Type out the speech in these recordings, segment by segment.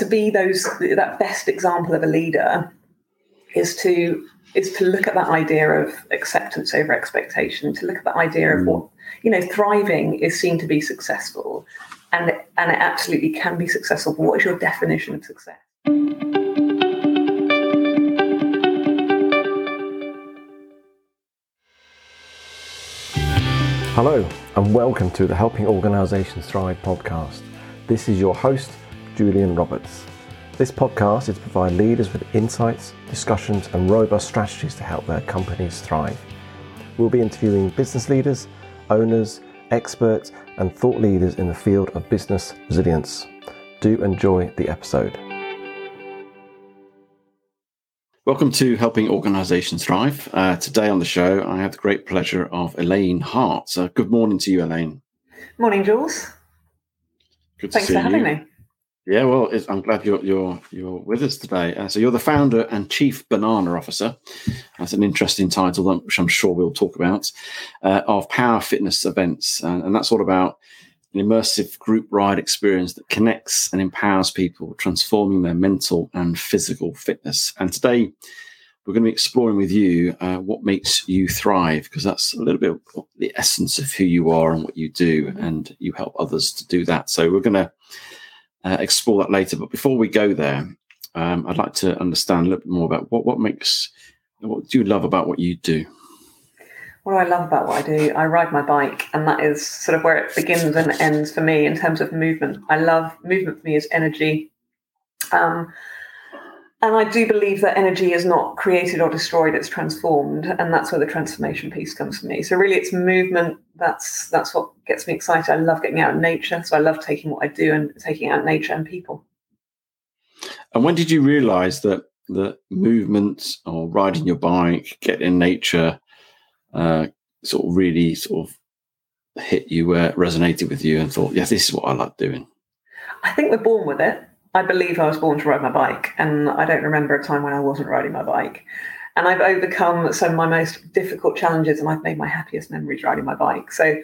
to be those that best example of a leader is to is to look at that idea of acceptance over expectation, to look at that idea of mm. what you know, thriving is seen to be successful, and and it absolutely can be successful. But what is your definition of success? Hello, and welcome to the Helping Organisations Thrive podcast. This is your host, Julian Roberts. This podcast is to provide leaders with insights, discussions, and robust strategies to help their companies thrive. We'll be interviewing business leaders, owners, experts, and thought leaders in the field of business resilience. Do enjoy the episode. Welcome to Helping Organisations Thrive. Uh, today on the show, I have the great pleasure of Elaine Hart. So, good morning to you, Elaine. Morning, Jules. Good Thanks for having you. me. Yeah, well, I'm glad you're you're you're with us today. Uh, so you're the founder and chief banana officer. That's an interesting title, which I'm sure we'll talk about. Uh, of Power Fitness events, and, and that's all about an immersive group ride experience that connects and empowers people, transforming their mental and physical fitness. And today, we're going to be exploring with you uh, what makes you thrive, because that's a little bit the essence of who you are and what you do, and you help others to do that. So we're going to uh, explore that later. But before we go there, um, I'd like to understand a little bit more about what what makes what do you love about what you do. What do I love about what I do? I ride my bike, and that is sort of where it begins and ends for me in terms of movement. I love movement for me is energy. Um, and I do believe that energy is not created or destroyed; it's transformed, and that's where the transformation piece comes for me. So really, it's movement. That's that's what gets me excited. I love getting out in nature, so I love taking what I do and taking out nature and people. And when did you realise that the movements or riding your bike, getting in nature, uh, sort of really sort of hit you, uh, resonated with you, and thought, yeah, this is what I like doing? I think we're born with it. I believe I was born to ride my bike, and I don't remember a time when I wasn't riding my bike. And I've overcome some of my most difficult challenges, and I've made my happiest memories riding my bike. So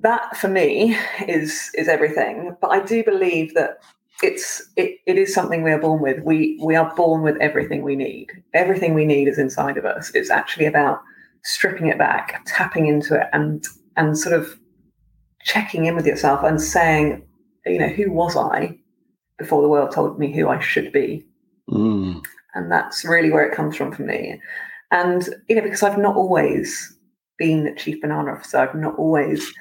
that, for me, is is everything. But I do believe that it's it, it is something we are born with. We we are born with everything we need. Everything we need is inside of us. It's actually about stripping it back, tapping into it, and and sort of checking in with yourself and saying, you know, who was I? Before the world told me who I should be. Mm. And that's really where it comes from for me. And, you know, because I've not always been the chief banana officer, I've not always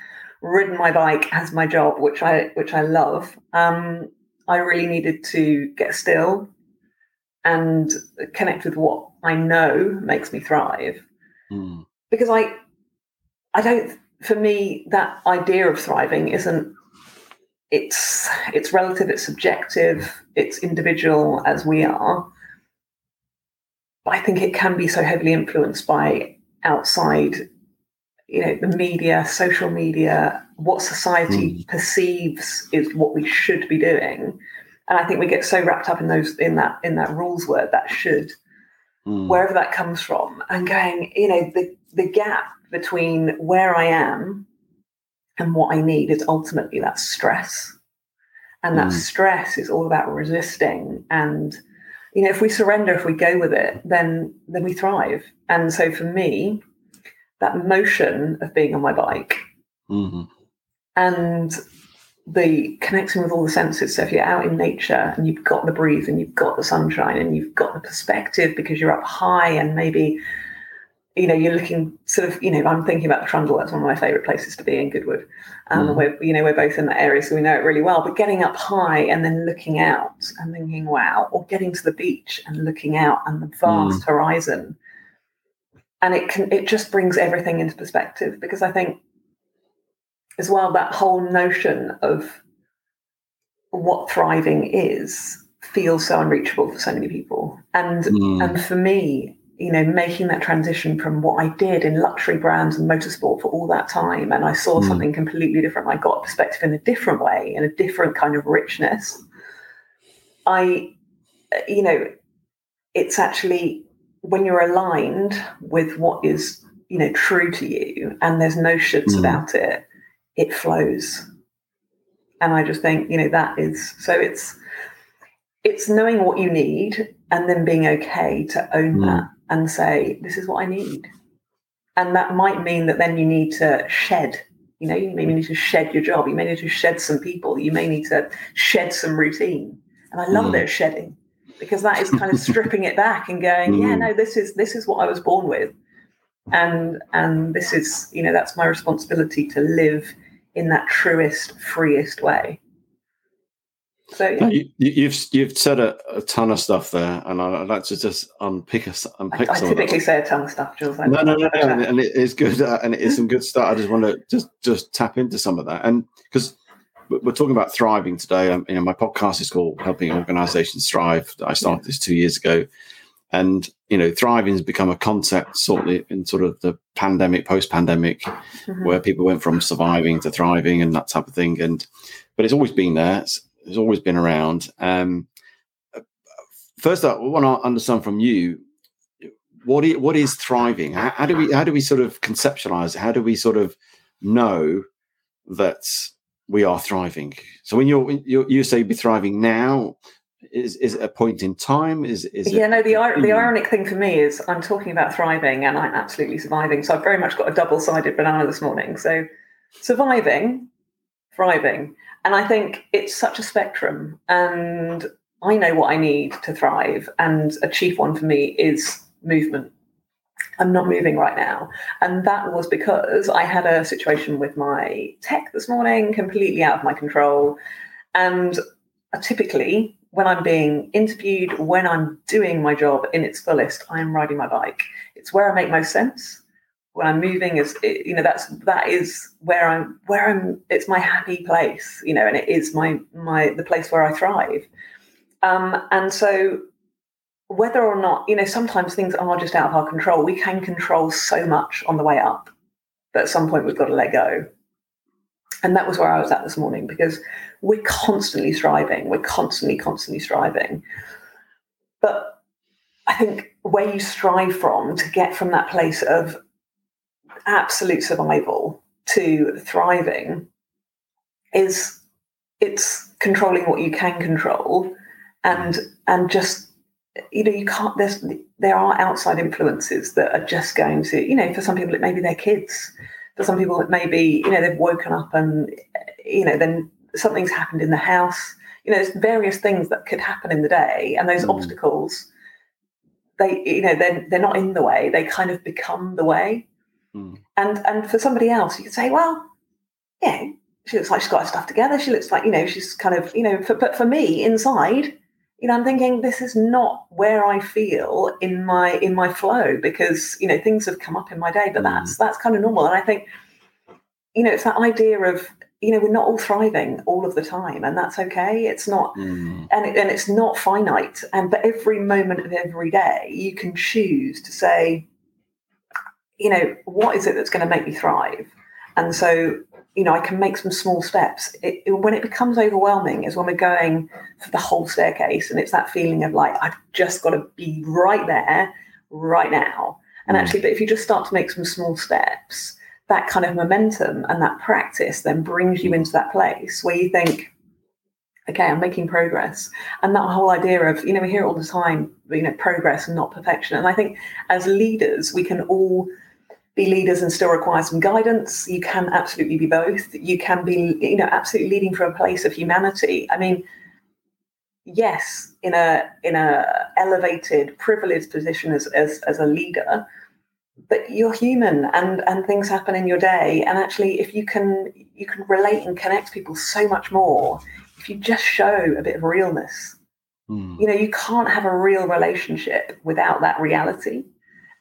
ridden my bike as my job, which I which I love. Um, I really needed to get still and connect with what I know makes me thrive. Mm. Because I I don't for me that idea of thriving isn't it's it's relative, it's subjective, it's individual as we are. But I think it can be so heavily influenced by outside, you know, the media, social media, what society Mm. perceives is what we should be doing. And I think we get so wrapped up in those in that in that rules word that should, Mm. wherever that comes from, and going, you know, the the gap between where I am and what I need is ultimately that stress. And that Mm. stress is all about resisting. And, you know, if we surrender, if we go with it, then then we thrive. And so for me, that motion of being on my bike Mhm. and the connecting with all the senses. So if you're out in nature and you've got the breeze and you've got the sunshine and you've got the perspective because you're up high and maybe you know, you're looking sort of, you know, I'm thinking about the Trundle. That's one of my favourite places to be in Goodwood. Um, Mm. We're, you know, we're both in that area, so we know it really well. But getting up high and then looking out and thinking, wow, or getting to the beach and looking out and the vast horizon, and it can, it just brings everything into perspective. Because I think, as well, that whole notion of what thriving is feels so unreachable for so many people, and Mm. and for me, you know, making that transition from what I did in luxury brands and motorsport for all that time, and I saw Mm. something completely different. I got perspective in a different way, in a different kind of richness. I, you know, it's actually when you're aligned with what is, you know, true to you, and there's no shoulds Mm. about it, it flows. And I just think, you know, that is so. It's it's knowing what you need and then being okay to own Mm. that and say, this is what I need. And that might mean that then you need to shed. You know, you may need to shed your job. You may need to shed some people. You may need to shed some routine. And I love Mm. of shedding because that is kind of stripping it back and going, yeah, Mm. no, this is this is what I was born with. And and this is, you know, that's my responsibility to live in that truest, freest way. So yeah. You, you- you've you've said a, a ton of stuff there, and I- I'd like to just unpick us I, unpick I some of that. typically say a ton of stuff, Jules. I- No, no, no, no, and, and it is good, uh, and it is some good stuff. I just want to just just tap into some of that, and because we're talking about thriving today. Um, you know, my podcast is called "Helping Organizations Thrive." I started this two years ago, and you know, thriving has become a concept sort of in sort of the pandemic, post-pandemic, Mhm. where people went from surviving to thriving and that type of thing. And but it's always been there. It's, it's always been around. Um, first up, I want to understand from you what is, what is thriving. How, how do we how do we sort of conceptualize? How do we sort of know that we are thriving? So when you're, when you you say be thriving now, is is it a point in time? Is is yeah, it, no. The ir- the ironic thing for me is I'm talking about thriving and I'm absolutely surviving. So I've very much got a double sided banana this morning. So surviving, thriving, and I think it's such a spectrum. And I know what I need to thrive, and a chief one for me is movement. I'm not moving right now. And that was because I had a situation with my tech this morning, completely out of my control. And uh, typically, when I'm being interviewed, when I'm doing my job in its fullest, I'm riding my bike. It's where I make most sense. When I'm moving, is you know that's that is where I'm where I'm. It's my happy place, you know, and it is my my the place where I thrive. Um, and so whether or not, you know, sometimes things are just out of our control. We can control so much on the way up, but at some point we've got to let go. And that was where I was at this morning because we're constantly striving. We're constantly, constantly striving. But I think where you strive from to get from that place of absolute survival to thriving is it's controlling what you can control and and just you know you can't there's there are outside influences that are just going to you know for some people it may be their kids. For some people it may be you know they've woken up and you know then something's happened in the house. You know there's various things that could happen in the day and those Mm. obstacles they you know they're, they're not in the way. They kind of become the way Mm. and and for somebody else you could say well yeah she looks like she's got her stuff together she looks like you know she's kind of you know for, but for me inside you know i'm thinking this is not where i feel in my in my flow because you know things have come up in my day but Mm. that's that's kind of normal and i think you know it's that idea of you know we're not all thriving all of the time and that's okay it's not Mm. and, it, and it's not finite and but every moment of every day you can choose to say you know what is it that's going to make me thrive? And so you know i can make some small steps. It, it- when it becomes overwhelming is when we're going for the whole staircase and it's that feeling of like i've just got to be right there right now. And Mm. actually but if you just start to make some small steps that kind of momentum and that practice then brings you into that place where you think okay i'm making progress. And that whole idea of you know we hear it all the time you know progress and not perfection. And i think as leaders we can all be leaders and still require some guidance. You can absolutely be both. You can be you know absolutely leading from a place of humanity. I mean yes in a in a elevated privileged position as as, as a leader but you're human and and things happen in your day. And actually if you can you can relate and connect people so much more if you just show a bit of realness Mm. you know you can't have a real relationship without that reality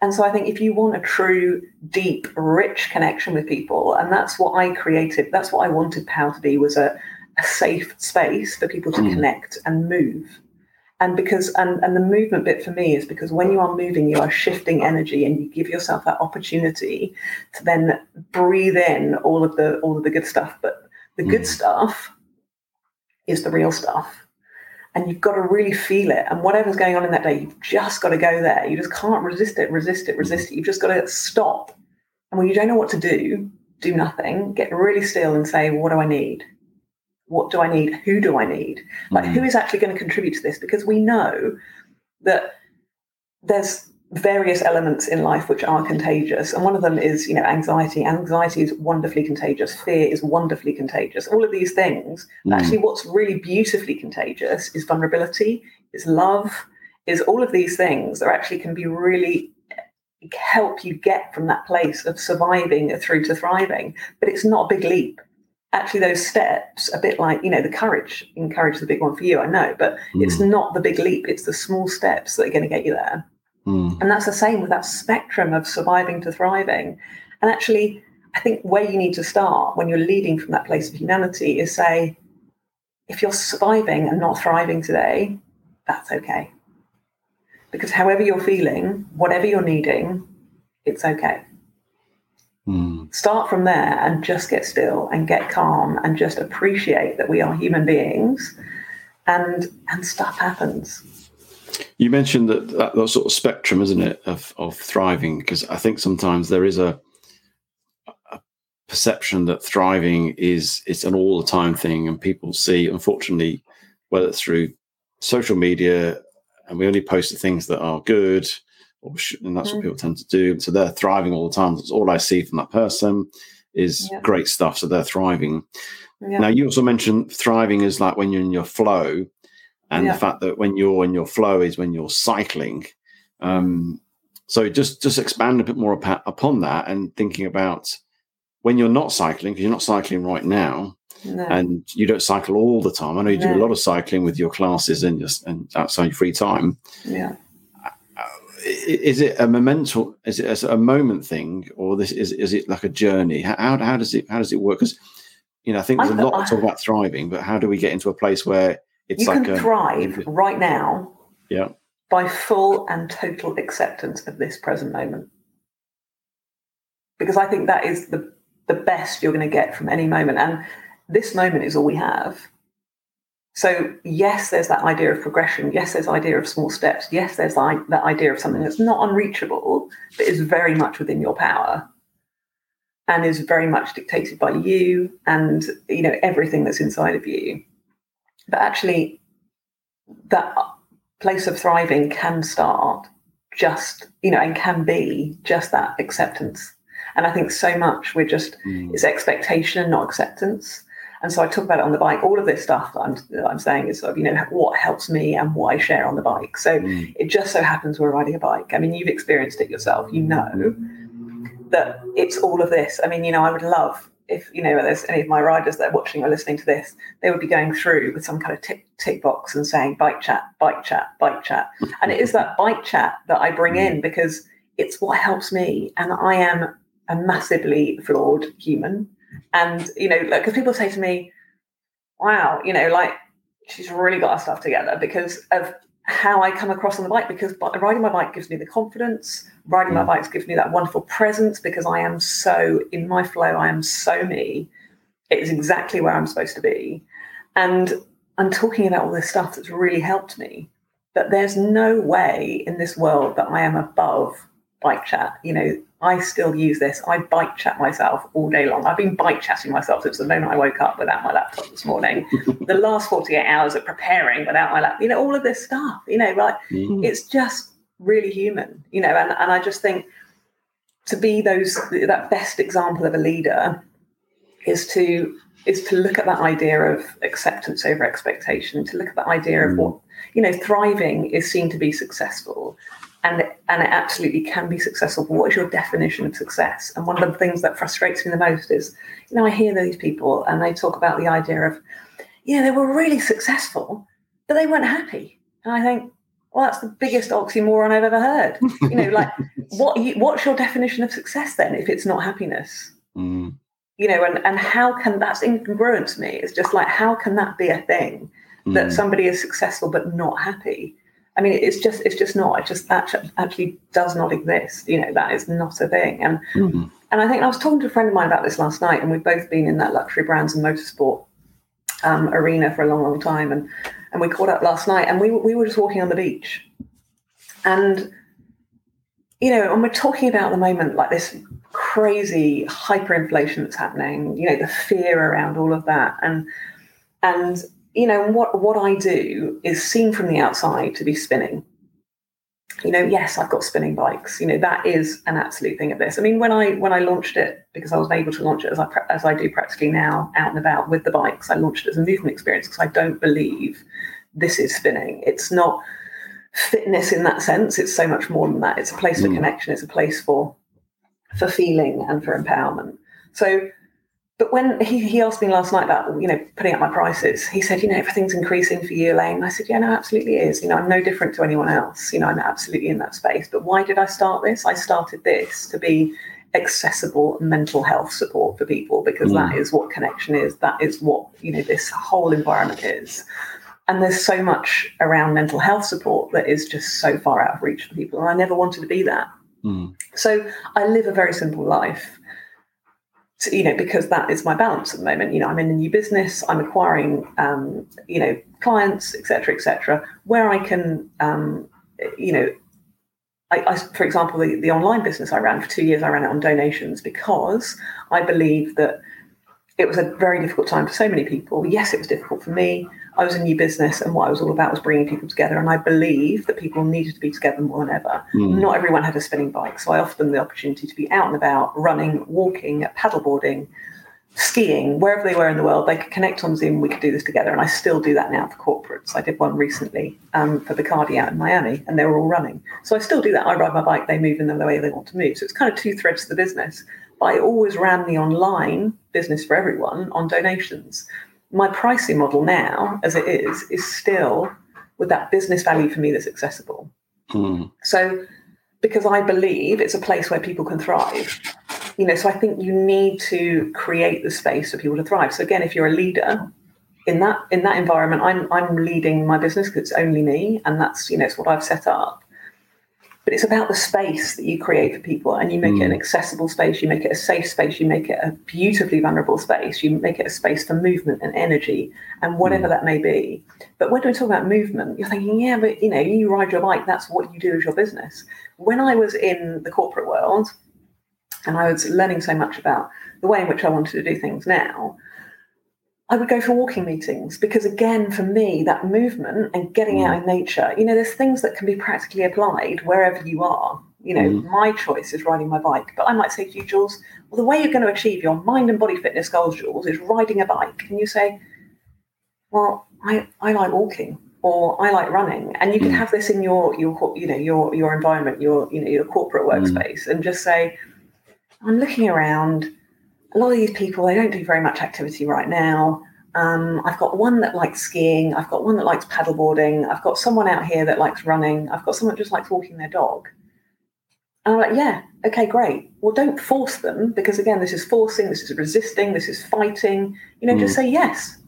and so i think if you want a true deep rich connection with people and that's what i created that's what i wanted pow to be was a, a safe space for people to Mm. connect and move and because and, and the movement bit for me is because when you are moving you are shifting energy and you give yourself that opportunity to then breathe in all of the all of the good stuff but the good Mm. stuff is the real stuff and you've got to really feel it. And whatever's going on in that day, you've just got to go there. You just can't resist it, resist it, resist mm-hmm. it. You've just got to stop. And when you don't know what to do, do nothing, get really still and say, What do I need? What do I need? Who do I need? Like, who mm-hmm. is actually going to contribute to this? Because we know that there's various elements in life which are contagious. And one of them is you know anxiety. Anxiety is wonderfully contagious. Fear is wonderfully contagious. All of these things Mm. actually what's really beautifully contagious is vulnerability is love is all of these things that actually can be really help you get from that place of surviving through to thriving. But it's not a big leap. Actually those steps a bit like you know the courage. Encourage the big one for you i know but it's Mm. not the big leap. It's the small steps that are going to get you there Mm. and that's the same with that spectrum of surviving to thriving. And actually, I think where you need to start when you're leading from that place of humanity is say, if you're surviving and not thriving today, that's okay. Because however you're feeling, whatever you're needing, it's okay. Mm. Start from there and just get still and get calm and just appreciate that we are human beings and and stuff happens. You mentioned that, that that sort of spectrum, isn't it, of of thriving? Because I think sometimes there is a, a perception that thriving is it's an all the time thing, and people see, unfortunately, whether it's through social media, and we only post the things that are good, or sh- and that's what Mm. people tend to do. So they're thriving all the time. That's all I see from that person is Yeah. great stuff. So they're thriving. Yeah. Now, you also mentioned thriving is like when you're in your flow, and Yeah. the fact that when you're in your flow is when you're cycling. Um, so just just expand a bit more apa- upon that and thinking about when you're not cycling, because you're not cycling right now, No. and you don't cycle all the time. I know you do a lot of cycling with your classes and just and outside your free time. yeah. Is it a momental? Is it a moment thing, or this is is it like a journey? How how, does it how does it work? Because you know, I think there's a lot to talk about thriving, but how do we get into a place where it's you like can a thrive right now yeah by full and total acceptance of this present moment. Because I think that is the, the best you're going to get from any moment. And this moment is all we have. So, yes, there's that idea of progression. Yes, there's idea of small steps. Yes, there's like that idea of something that's not unreachable, but is very much within your power and is very much dictated by you and you know everything that's inside of you. But actually, that place of thriving can start just you know and can be just that acceptance. And i think so much we're just Mm. it's expectation and not acceptance. And so i talk about it on the bike all of this stuff that i'm, that I'm saying is sort of you know what helps me and what i share on the bike. So Mm. it just so happens we're riding a bike. I mean you've experienced it yourself you know that it's all of this. I mean you know i would love if you know there's any of my riders that are watching or listening to this they would be going through with some kind of tick, tick box and saying bike chat bike chat bike chat. And it is that bike chat that i bring in mm. because it's what helps me. And i am a massively flawed human. And you know like because people say to me wow you know like she's really got her stuff together because of how I come across on the bike because riding my bike gives me the confidence. Riding my mm. bike gives me that wonderful presence because I am so in my flow. I am so me. It is exactly where I'm supposed to be, and I'm talking about all this stuff that's really helped me. But there's no way in this world that I am above bike chat. You know, I still use this. I bike chat myself all day long. I've been bike chatting myself since the moment I woke up without my laptop this morning. the last 48 hours of preparing without my laptop, you know, all of this stuff, you know, like Mm. it's just really human, you know, and, and I just think to be those that best example of a leader is to is to look at that idea of acceptance over expectation, to look at that idea of Mm. what you know, thriving is seen to be successful. And, and it absolutely can be successful. But what is your definition of success? And one of the things that frustrates me the most is, you know, I hear these people and they talk about the idea of, yeah, they were really successful, but they weren't happy. And I think, well, that's the biggest oxymoron I've ever heard. You know, like what you, what's your definition of success then if it's not happiness? Mm. You know, and, and how can that's incongruent to me? It's just like how can that be a thing that Mm. somebody is successful but not happy? I mean, it's just it's just not. It just actually, actually does not exist. You know, that is not a thing. And Mm. and I think I was talking to a friend of mine about this last night, and we've both been in that luxury brands and motorsport um, arena for a long, long time. And and we caught up last night, and we we were just walking on the beach, and you know, and we're talking about the moment like this crazy hyperinflation that's happening. You know, the fear around all of that, and And you know what what I do is seen from the outside to be spinning. You know, yes, I've got spinning bikes. You know, that is an absolute thing of this. I mean, when I when I launched it, because I was able to launch it as I as I do practically now, out and about with the bikes, I launched it as a movement experience because I don't believe this is spinning. It's not fitness in that sense. It's so much more than that. It's a place mm. for connection. It's a place for for feeling and for empowerment. So but when he, he asked me last night about, you know, putting up my prices, he said, you know, everything's increasing for you, Elaine. I said, yeah, no, absolutely is. You know, I'm no different to anyone else. You know, I'm absolutely in that space. But why did I start this? I started this to be accessible mental health support for people because mm. that is what connection is. That is what, you know, this whole environment is. And there's so much around mental health support that is just so far out of reach for people. And I never wanted to be that. Mm. So I live a very simple life you know, because that is my balance at the moment. You know, I'm in a new business, I'm acquiring, um, you know, clients, etc., etc. where I can, um, you know, I, I, for example, the, the online business I ran for two years, I ran it on donations because I believe that it was a very difficult time for so many people. Yes, it was difficult for me. I was a new business, and what I was all about was bringing people together. And I believe that people needed to be together more than ever. Mm. Not everyone had a spinning bike, so I offered them the opportunity to be out and about, running, walking, paddleboarding, skiing, wherever they were in the world. They could connect on Zoom. We could do this together, and I still do that now for corporates. I did one recently um, for Bacardi out in Miami, and they were all running. So I still do that. I ride my bike. They move in the way they want to move. So it's kind of two threads to the business. But I always ran the online business for everyone on donations. My pricing model now, as it is, is still with that business value for me that's accessible. Mm. So, because I believe it's a place where people can thrive, you know, so I think you need to create the space for people to thrive. So again, if you're a leader in that in that environment, I'm I'm leading my business because it's only me, and that's you know it's what I've set up it's about the space that you create for people and you make mm. it an mm. accessible space you make it a safe space you make it a beautifully vulnerable space you make it a space for movement and energy and whatever mm. that may be but when we talk about movement you're thinking yeah but you know you ride your bike that's what you do as your business when i was in the corporate world and i was learning so much about the way in which i wanted to do things now I would go for walking meetings because, again, for me, that movement and getting mm. out in nature, you know, there's things that can be practically applied wherever you are. You know, mm. my choice is riding my bike, but I might say to you, Jules, well, the way you're going to achieve your mind and body fitness goals, Jules, is riding a bike. And you say, well, I, I like walking or I like running. And you can mm. have this in your, your, you know, your, your environment, your, you know, your corporate mm. workspace and just say, I'm looking around a lot of these people they don't do very much activity right now. Um, I've got one that likes skiing. I've got one that likes paddleboarding. I've got someone out here that likes running. I've got someone that just likes walking their dog. And I'm like, yeah, okay, great. Well, don't force them because again, this is forcing, this is resisting, this is fighting. You know, mm. just say yes,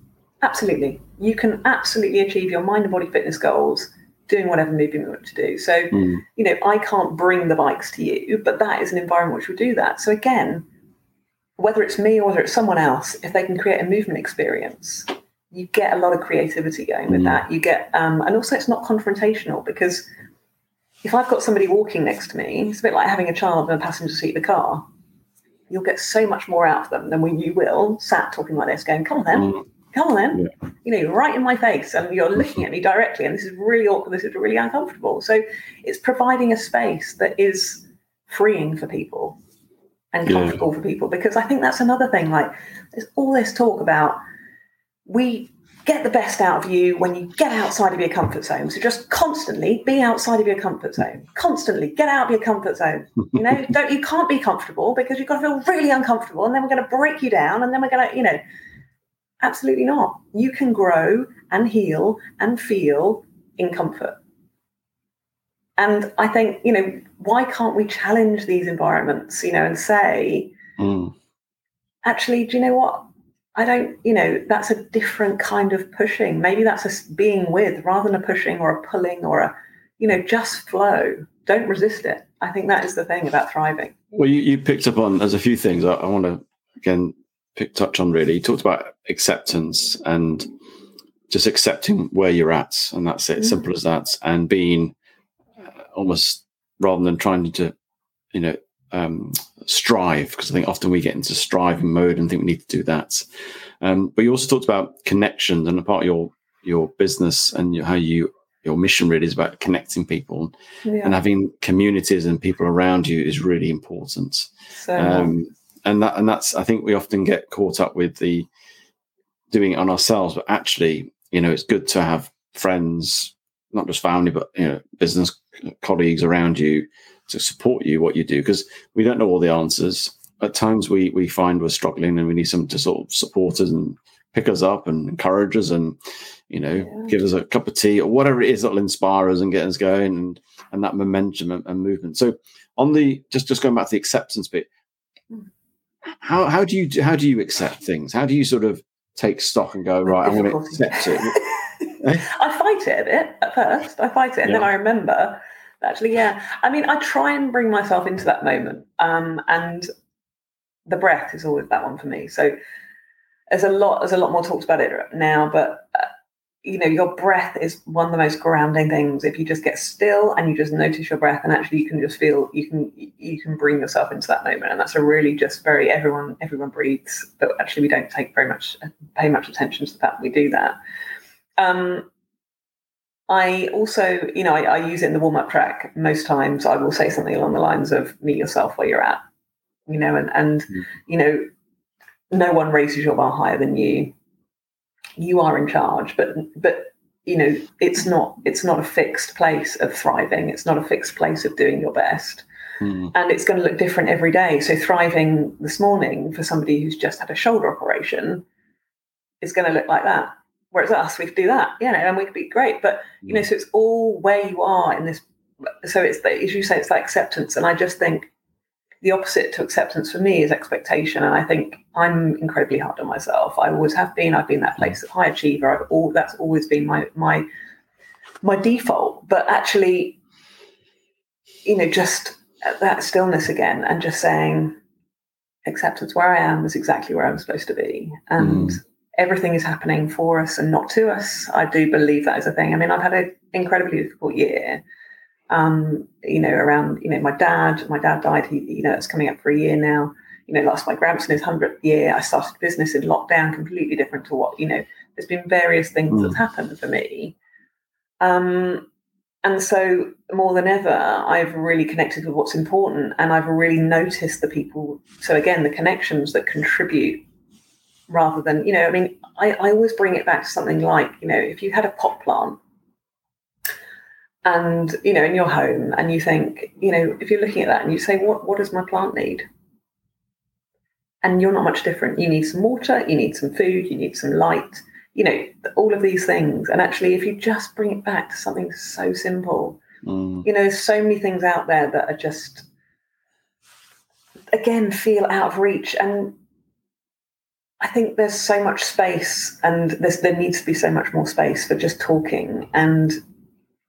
absolutely. You can absolutely achieve your mind and body fitness goals doing whatever movement you want to do. So, mm. you know, I can't bring the bikes to you, but that is an environment which will do that. So again, whether it's me or whether it's someone else, if they can create a movement experience, you get a lot of creativity going with mm. that. You get, um, and also it's not confrontational because if I've got somebody walking next to me, it's a bit like having a child in a passenger seat of the car. You'll get so much more out of them than when you will sat talking like this, going, "Come on then, mm. come on then," yeah. you know, right in my face, and you're looking at me directly, and this is really awkward. This is really uncomfortable. So it's providing a space that is freeing for people and comfortable yeah. for people because I think that's another thing. Like there's all this talk about we get the best out of you when you get outside of your comfort zone. So just constantly be outside of your comfort zone. Constantly get out of your comfort zone. You know, don't you can't be comfortable because you've got to feel really uncomfortable and then we're going to break you down and then we're going to, you know, absolutely not. You can grow and heal and feel in comfort. And I think, you know, why can't we challenge these environments, you know, and say, mm. actually, do you know what? I don't, you know, that's a different kind of pushing. Maybe that's a being with rather than a pushing or a pulling or a, you know, just flow. Don't resist it. I think that is the thing about thriving. Well, you, you picked up on, there's a few things I, I want to, again, pick touch on really. You talked about acceptance and just accepting where you're at. And that's it, mm. simple as that. And being almost rather than trying to, you know, um, strive because I think often we get into striving mode and think we need to do that. Um, but you also talked about connections and a part of your your business and how you your mission really is about connecting people Yeah. and having communities and people around you is really important. so, Um, and that and that's I think we often get caught up with the doing it on ourselves, but actually, you know, it's good to have friends, not just family, but you know, business colleagues around you to support you what you do because we don't know all the answers. At times, we we find we're struggling and we need someone to sort of support us and pick us up and encourage us and you know Yeah. give us a cup of tea or whatever it is that'll inspire us and get us going and and that momentum and, and movement. So on the just just going back to the acceptance bit, how how do you how do you accept things? How do you sort of take stock and go right? I'm going to accept it. Eh? I fight it a bit at first. I fight it, and then I remember. Actually, yeah. I mean, I try and bring myself into that moment, um, and the breath is always that one for me. So there's a lot, there's a lot more talks about it now, but uh, you know, your breath is one of the most grounding things. If you just get still and you just notice your breath, and actually you can just feel, you can you can bring yourself into that moment, and that's a really just very everyone everyone breathes, but actually we don't take very much pay much attention to the fact that we do that. Um, I also, you know, I, I use it in the warm up track. Most times I will say something along the lines of meet yourself where you're at, you know, and, and Mm. you know, no one raises your bar higher than you. You are in charge, but, but, you know, it's not, it's not a fixed place of thriving. It's not a fixed place of doing your best Hmm. and it's going to look different every day. So thriving this morning for somebody who's just had a shoulder operation is going to look like that. Whereas us, we could do that, you know, and we could be great. But you know, mm. so it's all where you are in this. So it's the, as you say, it's like acceptance, and I just think the opposite to acceptance for me is expectation. And I think I'm incredibly hard on myself. I always have been. I've been that mm. place of high achiever. I've all that's always been my my my default. But actually, you know, just that stillness again, and just saying acceptance where I am is exactly where I'm supposed to be, and. Mm. Everything is happening for us and not to us. I do believe that is a thing. I mean, I've had an incredibly difficult year. Um, you know, around you know, my dad. My dad died. He, you know, it's coming up for a year now. You know, lost my grandson his hundredth year. I started business in lockdown, completely different to what you know. There's been various things Mm. that's happened for me. Um, and so more than ever, I've really connected with what's important, and I've really noticed the people. So again, the connections that contribute rather than you know i mean I, I always bring it back to something like you know if you had a pot plant and you know in your home and you think you know if you're looking at that and you say what what does my plant need? And you're not much different. You need some water you need some food you need some light you know all of these things. And actually if you just bring it back to something so simple Hmm. you know there's so many things out there that are just again feel out of reach. And i think there's so much space and there's, there needs to be so much more space for just talking and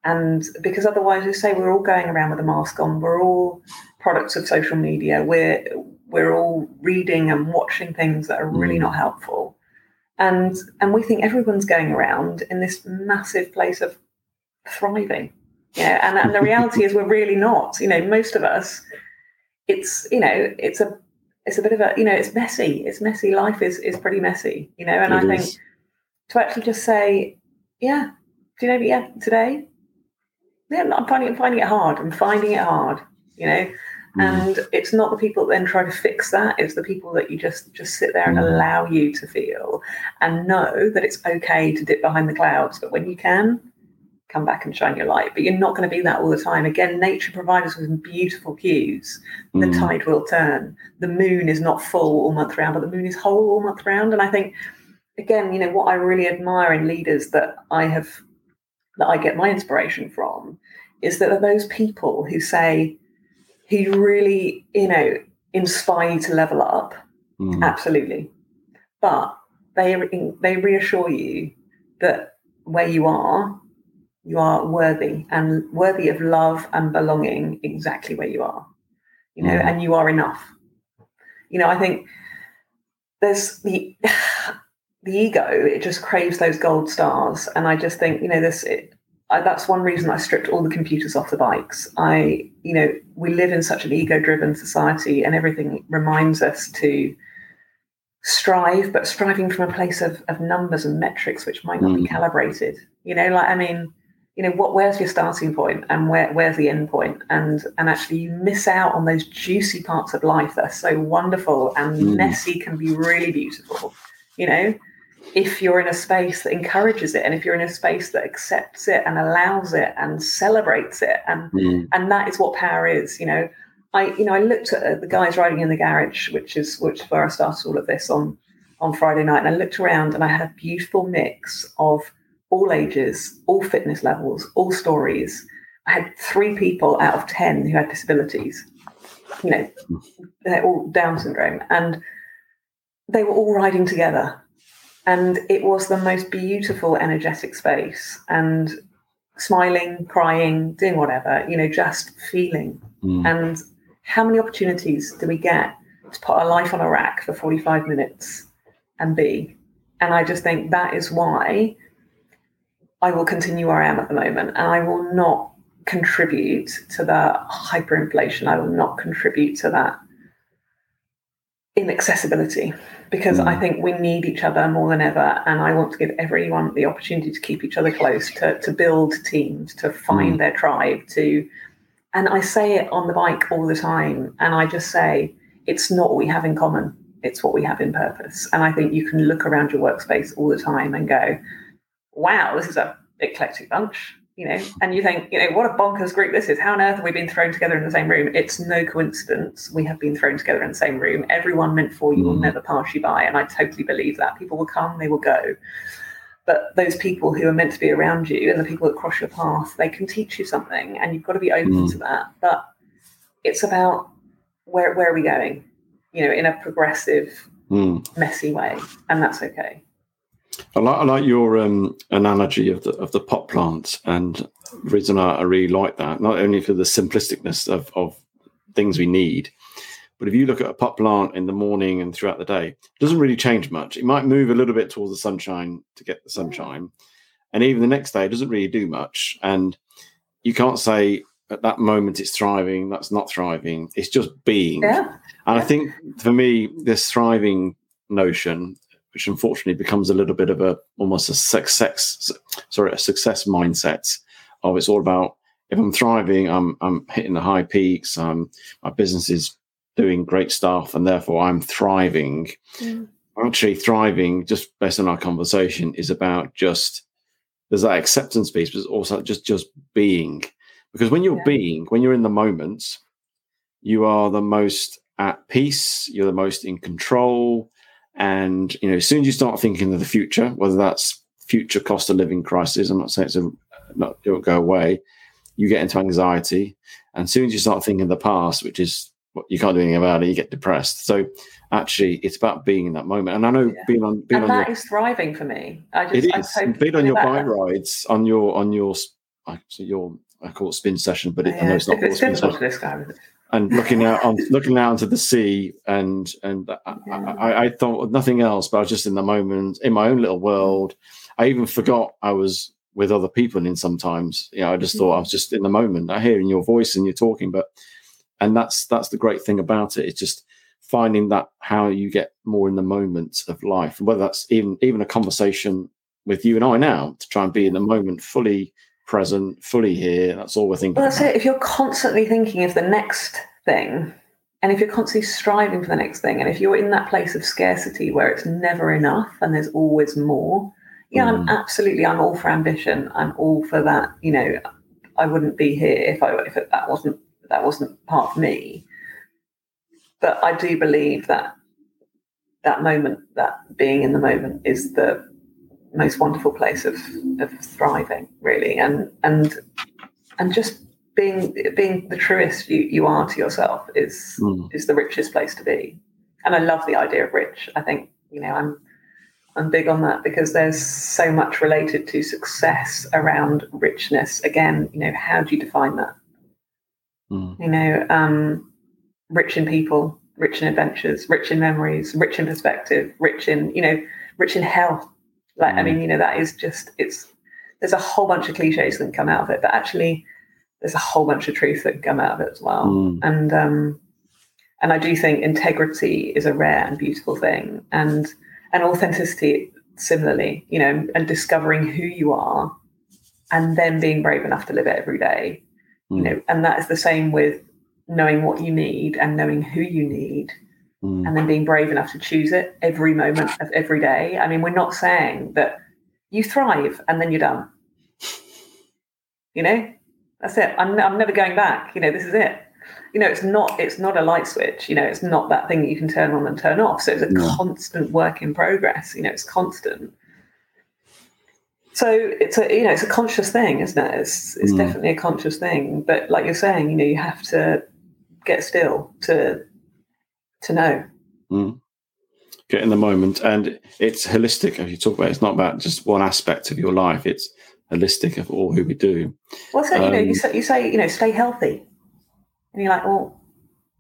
and because otherwise you say we're all going around with a mask on. We're all products of social media. We're we're all reading and watching things that are really Mm. not helpful. And and we think everyone's going around in this massive place of thriving. Yeah and, and the reality is we're really not. You know most of us it's you know it's a it's a bit of a you know it's messy. It's messy. Life is is pretty messy you know and It i think to actually just say yeah do you know yeah today? Yeah i'm finding i'm finding it hard. I'm finding it hard you know? Hmm. and it's not the people that then try to fix that. It's the people that you just just sit there and Mm. allow you to feel and know that it's okay to dip behind the clouds. But when you can come back and shine your light but you're not going to be that all the time. Again nature provides us with beautiful cues the Hmm. tide will turn. The moon is not full all month round but the moon is whole all month round. And i think again you know what i really admire in leaders that i have that i get my inspiration from is that are those people who say who really you know inspire you to level up. Hmm. absolutely. But they they reassure you that where you are you are worthy and worthy of love and belonging exactly where you are you know Mhm. and you are enough you know i think there's the the ego it just craves those gold stars and i just think you know this it, I, that's one reason I stripped all the computers off the bikes. I, you know, we live in such an ego-driven society, and everything reminds us to strive, but striving from a place of, of numbers and metrics which might not mm. be calibrated. You know, like I mean, you know, what where's your starting point and where where's the end? And and actually you miss out on those juicy parts of life that are so wonderful and mm. messy can be really beautiful. You know, if you're in a space that encourages it and if you're in a space that accepts it and allows it and celebrates it and mm. and that is what power is you know i you know i looked at uh, the guys riding in the garage which is which is where i started all of this on on friday night and i looked around and i had a beautiful mix of all ages all fitness levels all stories i had three people out of ten who had disabilities you know they're all down syndrome and they were all riding together and it was the most beautiful, energetic space. And smiling, crying, doing whatever, you know, just feeling. Mm. And how many opportunities do we get to put our life on a rack for 45 minutes and be? And I just think that is why I will continue where I am at the moment. And I will not contribute to the hyperinflation. I will not contribute to that inaccessibility because mm. I think we need each other more than ever. And I want to give everyone the opportunity to keep each other close, to, to build teams, to find mm. their tribe, to and I say it on the bike all the time. And I just say, it's not what we have in common, it's what we have in purpose. And I think you can look around your workspace all the time and go, wow, this is a eclectic bunch you know, and you think, you know, what a bonkers group this is. How on earth have we been thrown together in the same room? It's no coincidence we have been thrown together in the same room. Everyone meant for you mm. will never pass you by. And I totally believe that. People will come, they will go. But those people who are meant to be around you and the people that cross your path, they can teach you something and you've got to be open mm. to that. But it's about where where are we going? You know, in a progressive, mm. messy way. And that's okay. I like, I like your um, analogy of the of the pot plant, and reason I, I, really like that, not only for the simplisticness of, of things we need, but if you look at a pot plant in the morning and throughout the day, it doesn't really change much. It might move a little bit towards the sunshine to get the sunshine, and even the next day, it doesn't really do much. And you can't say at that moment it's thriving, that's not thriving. It's just being. Yeah. And. I think for me, this thriving notion which unfortunately becomes a little bit of a almost a success sorry a success mindset of it's all about if I'm thriving, I'm I'm hitting the high peaks, um, my business is doing great stuff, and therefore I'm thriving. Mm. Actually, thriving, just based on our conversation, is about just there's that acceptance piece, but also just just being. Because when you're yeah. being, when you're in the moment, you are the most at peace, you're the most in control, and you know, as soon as you start thinking of the future, whether that's future cost of living crisis, I'm not saying it's a not it will go away. You get into anxiety, and as soon as you start thinking of the past, which is what you can't do anything about it, you get depressed. So actually, it's about being in that moment. And I know yeah. being on being and on that your, is thriving for me. I just, it is being on your bike rides on your on your your I call it spin session, but it, yeah. I know it's not. It's spin session and looking out on looking out into the sea and and I, I, I, thought nothing else but i was just in the moment in my own little world. I even forgot i was with other people and sometimes. You know i just mm-hmm. thought i was just in the moment. I hear in your voice and you're talking but and that's that's the great thing about it. It's just finding that how you get more in the moment of life whether that's even even a conversation with you and i now to try and be in the moment fully present, fully here. That's all we're thinking. Well, that's about. it. If you're constantly thinking of the next thing, and if you're constantly striving for the next thing, and if you're in that place of scarcity where it's never enough and there's always more, yeah, mm. I'm absolutely. I'm all for ambition. I'm all for that. You know, I wouldn't be here if I if that wasn't that wasn't part of me. But I do believe that that moment, that being in the moment, is the most wonderful place of of thriving, really, and and and just being being the truest you, you are to yourself is mm. is the richest place to be. And I love the idea of rich. I think you know I'm I'm big on that because there's so much related to success around richness. Again, you know, how do you define that? Mm. You know, um, rich in people, rich in adventures, rich in memories, rich in perspective, rich in you know, rich in health like, mm. I mean, you know, that is just, it's there's a whole bunch of cliches that can come out of it, but actually there's a whole bunch of truth that can come out of it as well. Mm. And um, and I do think integrity is a rare and beautiful thing, and and authenticity similarly, you know, and discovering who you are, and then being brave enough to live it every day, you Mm. know, and that is the same with knowing what you need and knowing who you need Mm. and then being brave enough to choose it every moment of every day. I mean, we're not saying that you thrive and then you're done. You know, that's it. I'm, I'm never going back. You know, this is it. You know, it's not it's not a light switch. You know, it's not that thing that you can turn on and turn off. So it's a No. constant work in progress. You know, it's constant. So it's a you know it's a conscious thing, isn't it? It's it's Mm. definitely a conscious thing. But like you're saying, you know, you have to get still to to know. Mm. Get in the moment, and it's holistic. As you talk about, it's not about just one aspect of your life. It's holistic of all who we do. Well, so you know, Um, you say, you say, you know, stay healthy, and you're like, well,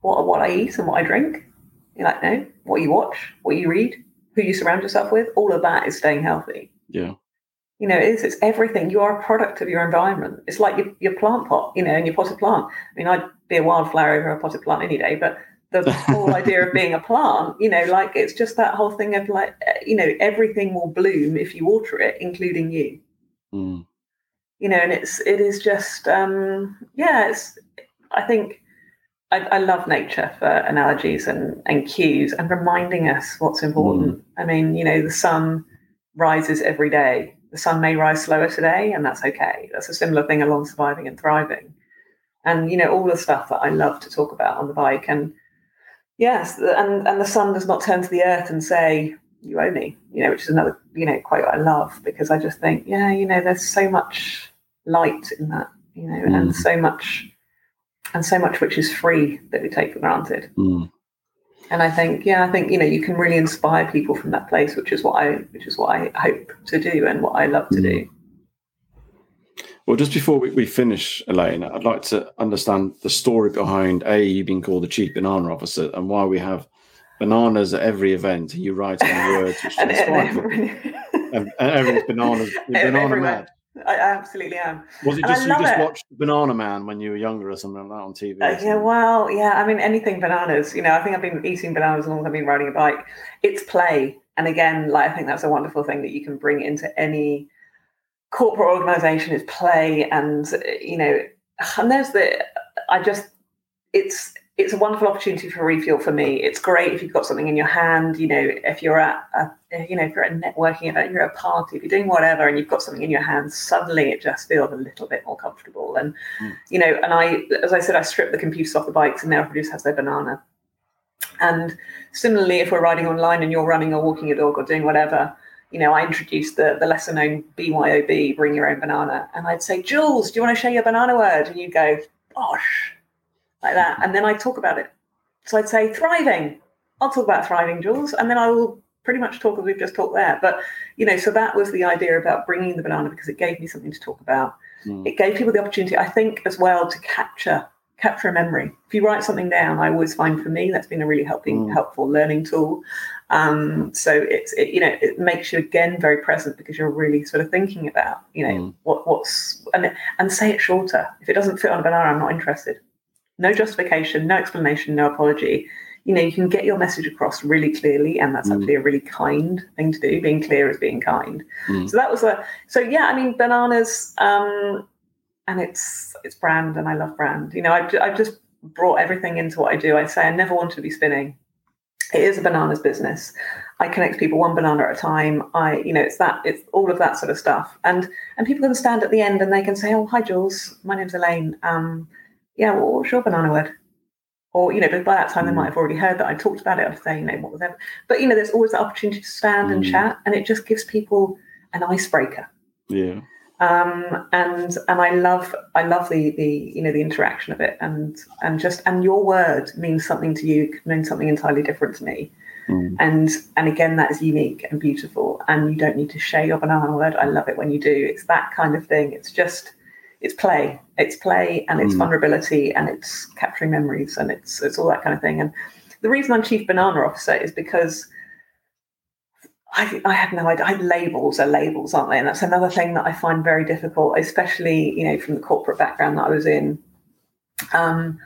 what what I eat and what I drink. You're like, no, what you watch, what you read, who you surround yourself with, all of that is staying healthy. Yeah. You know, it is. It's everything. You are a product of your environment. It's like your, your plant pot, you know, and your potted plant. I mean, I'd be a wildflower over a potted plant any day, but the whole idea of being a plant, you know, like it's just that whole thing of like, you know, everything will bloom if you water it, including you. Mm. you know and it's it is just um yeah it's i think I, I love nature for analogies and and cues and reminding us what's important. I mean you know the sun rises every day. The sun may rise slower today and that's okay. That's a similar thing along surviving and thriving. And you know all the stuff that i love to talk about on the bike and yes and and the sun does not turn to the earth and say you owe me you know which is another you know quote i love because i just think yeah you know there's so much light in that you know and Mm. so much and so much which is free that we take for granted Mm. and i think yeah i think you know you can really inspire people from that place which is what i which is what i hope to do and what i love to do Well, just before we, we finish, Elaine, I'd like to understand the story behind A, you being called the Chief Banana Officer, and why we have bananas at every event. and You write on words which and, and, And, and everyone's bananas, banana Everywhere. mad. I absolutely am Was it just you just it. watched Bananaman when you were younger or something like that on TV? Uh, yeah, well, yeah. I mean, anything bananas. You know, I think I've been eating bananas as long as I've been riding a bike. It's play, and again, like I think that's a wonderful thing that you can bring into any corporate organization is play, and you know, and there's the. I just, it's it's a wonderful opportunity for refuel for me. It's great if you've got something in your hand. You know, if you're at a, you know, if you're at a networking event, you're at a party, if you're doing whatever, and you've got something in your hand, suddenly it just feels a little bit more comfortable. And hmm. you know, and I, as I said, I stripped the computers off the bikes, and now just has their banana. And similarly, if we're riding online and you're running or walking your dog or doing whatever, you know, I introduced the, the lesser known BYOB, bring your own banana. And I'd say, Jules, do you want to share your banana word? And you'd go, bosh, like that. And then I'd talk about it. So I'd say, thriving. I'll talk about thriving, Jules. And then I will pretty much talk as we've just talked there. But, you know, so that was the idea about bringing the banana because it gave me something to talk about Mm. it gave people the opportunity, I think, as well to capture capture a memory. If you write something down, I always find for me that's been a really helping Mm. helpful learning tool. Um, so it's it, you know it makes you again very present because you're really sort of thinking about you know Mm. what what's and and say it shorter. If it doesn't fit on a banana, I'm not interested. No justification, no explanation, no apology. You know, you can get your message across really clearly, and that's Mm. actually a really kind thing to do. Being clear is being kind. Mm. So that was a so yeah. I mean, bananas, um, and it's it's brand, and I love brand. You know, I've, I've just brought everything into what I do. I say I never want to be spinning. It is a bananas business. I connect people one banana at a time. I, you know, it's that, it's all of that sort of stuff. And and people can stand at the end and they can say, "Oh, hi, Jules. My name's Elaine. Um, yeah, well, what's your banana word?" Or you know, but by that time they Mm. might have already heard that I talked about it. I'd say, you know, what was ever. But you know, there's always the opportunity to stand and Mm. chat, and it just gives people an icebreaker Yeah. Um, and and I love I love the the you know the interaction of it. And and just and your word means something to you could mean something entirely different to me. Mm. and and again that is unique and beautiful. And you don't need to share your banana word. I love it when you do. It's that kind of thing. It's just it's play. It's play and it's Mm. vulnerability and it's capturing memories and it's it's all that kind of thing. And the reason I'm chief banana officer is because I, I have no idea. I, labels are labels, aren't they? And that's another thing that I find very difficult, especially you know from the corporate background that I was in. Um,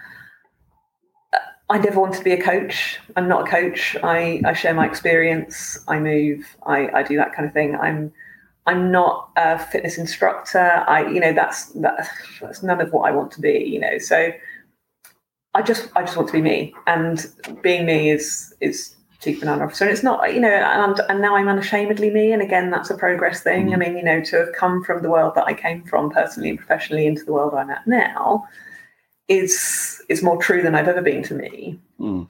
I never wanted to be a coach. I'm not a coach. I, I share my experience. I move. I, I do that kind of thing. I'm I'm not a fitness instructor. I you know that's that, that's none of what I want to be. You know, so I just I just want to be me, and being me is is chief banana officer. And it's not, you know, and, and now I'm unashamedly me. And again, that's a progress thing. Mm. I mean, you know, to have come from the world that I came from personally and professionally into the world I'm at now is is more true than I've ever been to me. Mm.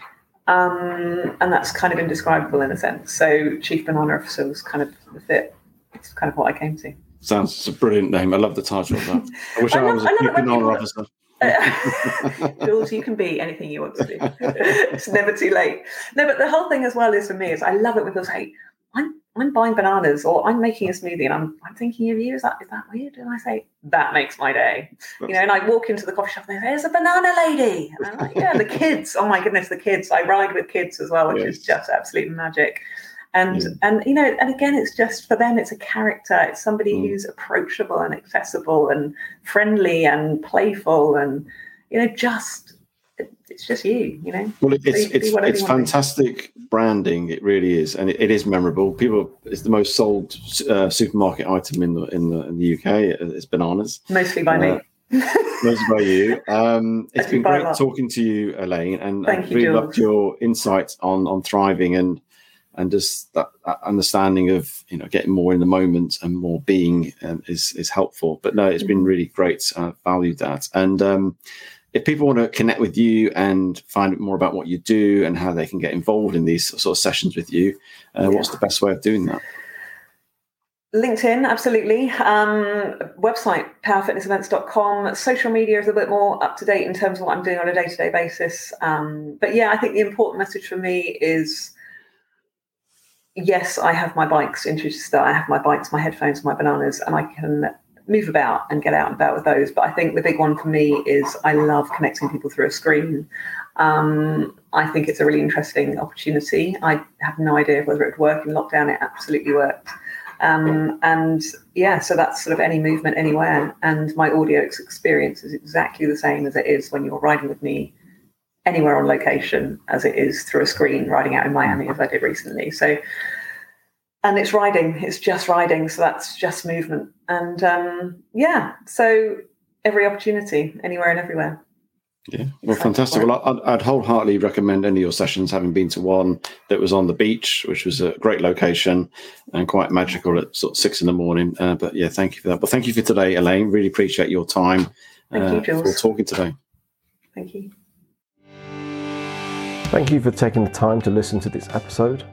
Um, and that's kind of indescribable in a sense. So chief banana officer was kind of the fit. It's kind of what I came to. Sounds a brilliant name. I love the title of that. I wish I, I, love, was a chief banana officer. Jules, you can be anything you want to be. it's never too late. No, but the whole thing as well is for me is I love it when people say, I'm I'm buying bananas or I'm making a smoothie and I'm I'm thinking of you. Is that is that weird? And I say, that makes my day. That's you know, and I walk into the coffee shop and there's a banana lady. And I'm like, yeah, the kids. Oh my goodness, the kids. I ride with kids as well, which yes. is just absolute magic. And and you know, and again, it's just for them, it's a character. It's somebody mm. who's approachable and accessible and friendly and playful and you know, just it's just you, you know. Well, it's it's, it's fantastic branding. It really is, and it, it is memorable. People, it's the most sold uh, supermarket item in the in the in the UK. It's bananas, mostly by uh, me. mostly by you. Um, it's been great talking to you, Elaine, and I really loved your insights on on thriving and and just that, that, understanding of you know getting more in the moment and more being um, is is helpful. But no, it's been mm-hmm. really great. I valued that. And um, if people want to connect with you and find out more about what you do and how they can get involved in these sort of sessions with you, uh, yeah. what's the best way of doing that? LinkedIn, absolutely. Um, website, powerfitnessevents.com. Social media is a bit more up to date in terms of what I'm doing on a day to day basis. Um, but yeah, I think the important message for me is yes, I have my bikes in Chichester. I have my bikes, my headphones, my bananas, and I can move about and get out and about with those. But I think the big one for me is I love connecting people through a screen. Um, I think it's a really interesting opportunity. I have no idea whether it would work in lockdown. It absolutely worked. Um, and yeah, so that's sort of any movement anywhere. And my audio experience is exactly the same as it is when you're riding with me anywhere on location as it is through a screen riding out in Miami as I did recently. So and it's riding, it's just riding, so that's just movement. And um, yeah, so every opportunity, anywhere and everywhere. Yeah, well, fantastic. Well, I'd, I'd, wholeheartedly recommend any of your sessions, having been to one that was on the beach, which was a great location and quite magical at sort of six in the morning. Uh, but yeah, thank you for that. But thank you for today, Elaine. Really appreciate your time thank uh, you, Jules. for talking today. Thank you. Thank you for taking the time to listen to this episode.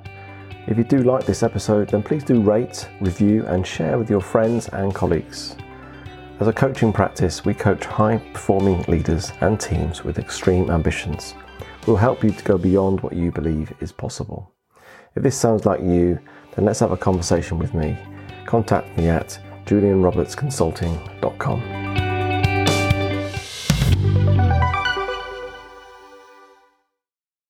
If you do like this episode, then please do rate, review, and share with your friends and colleagues. As a coaching practice, we coach high performing leaders and teams with extreme ambitions. We'll help you to go beyond what you believe is possible. If this sounds like you, then let's have a conversation with me. Contact me at julianrobertsconsulting.com.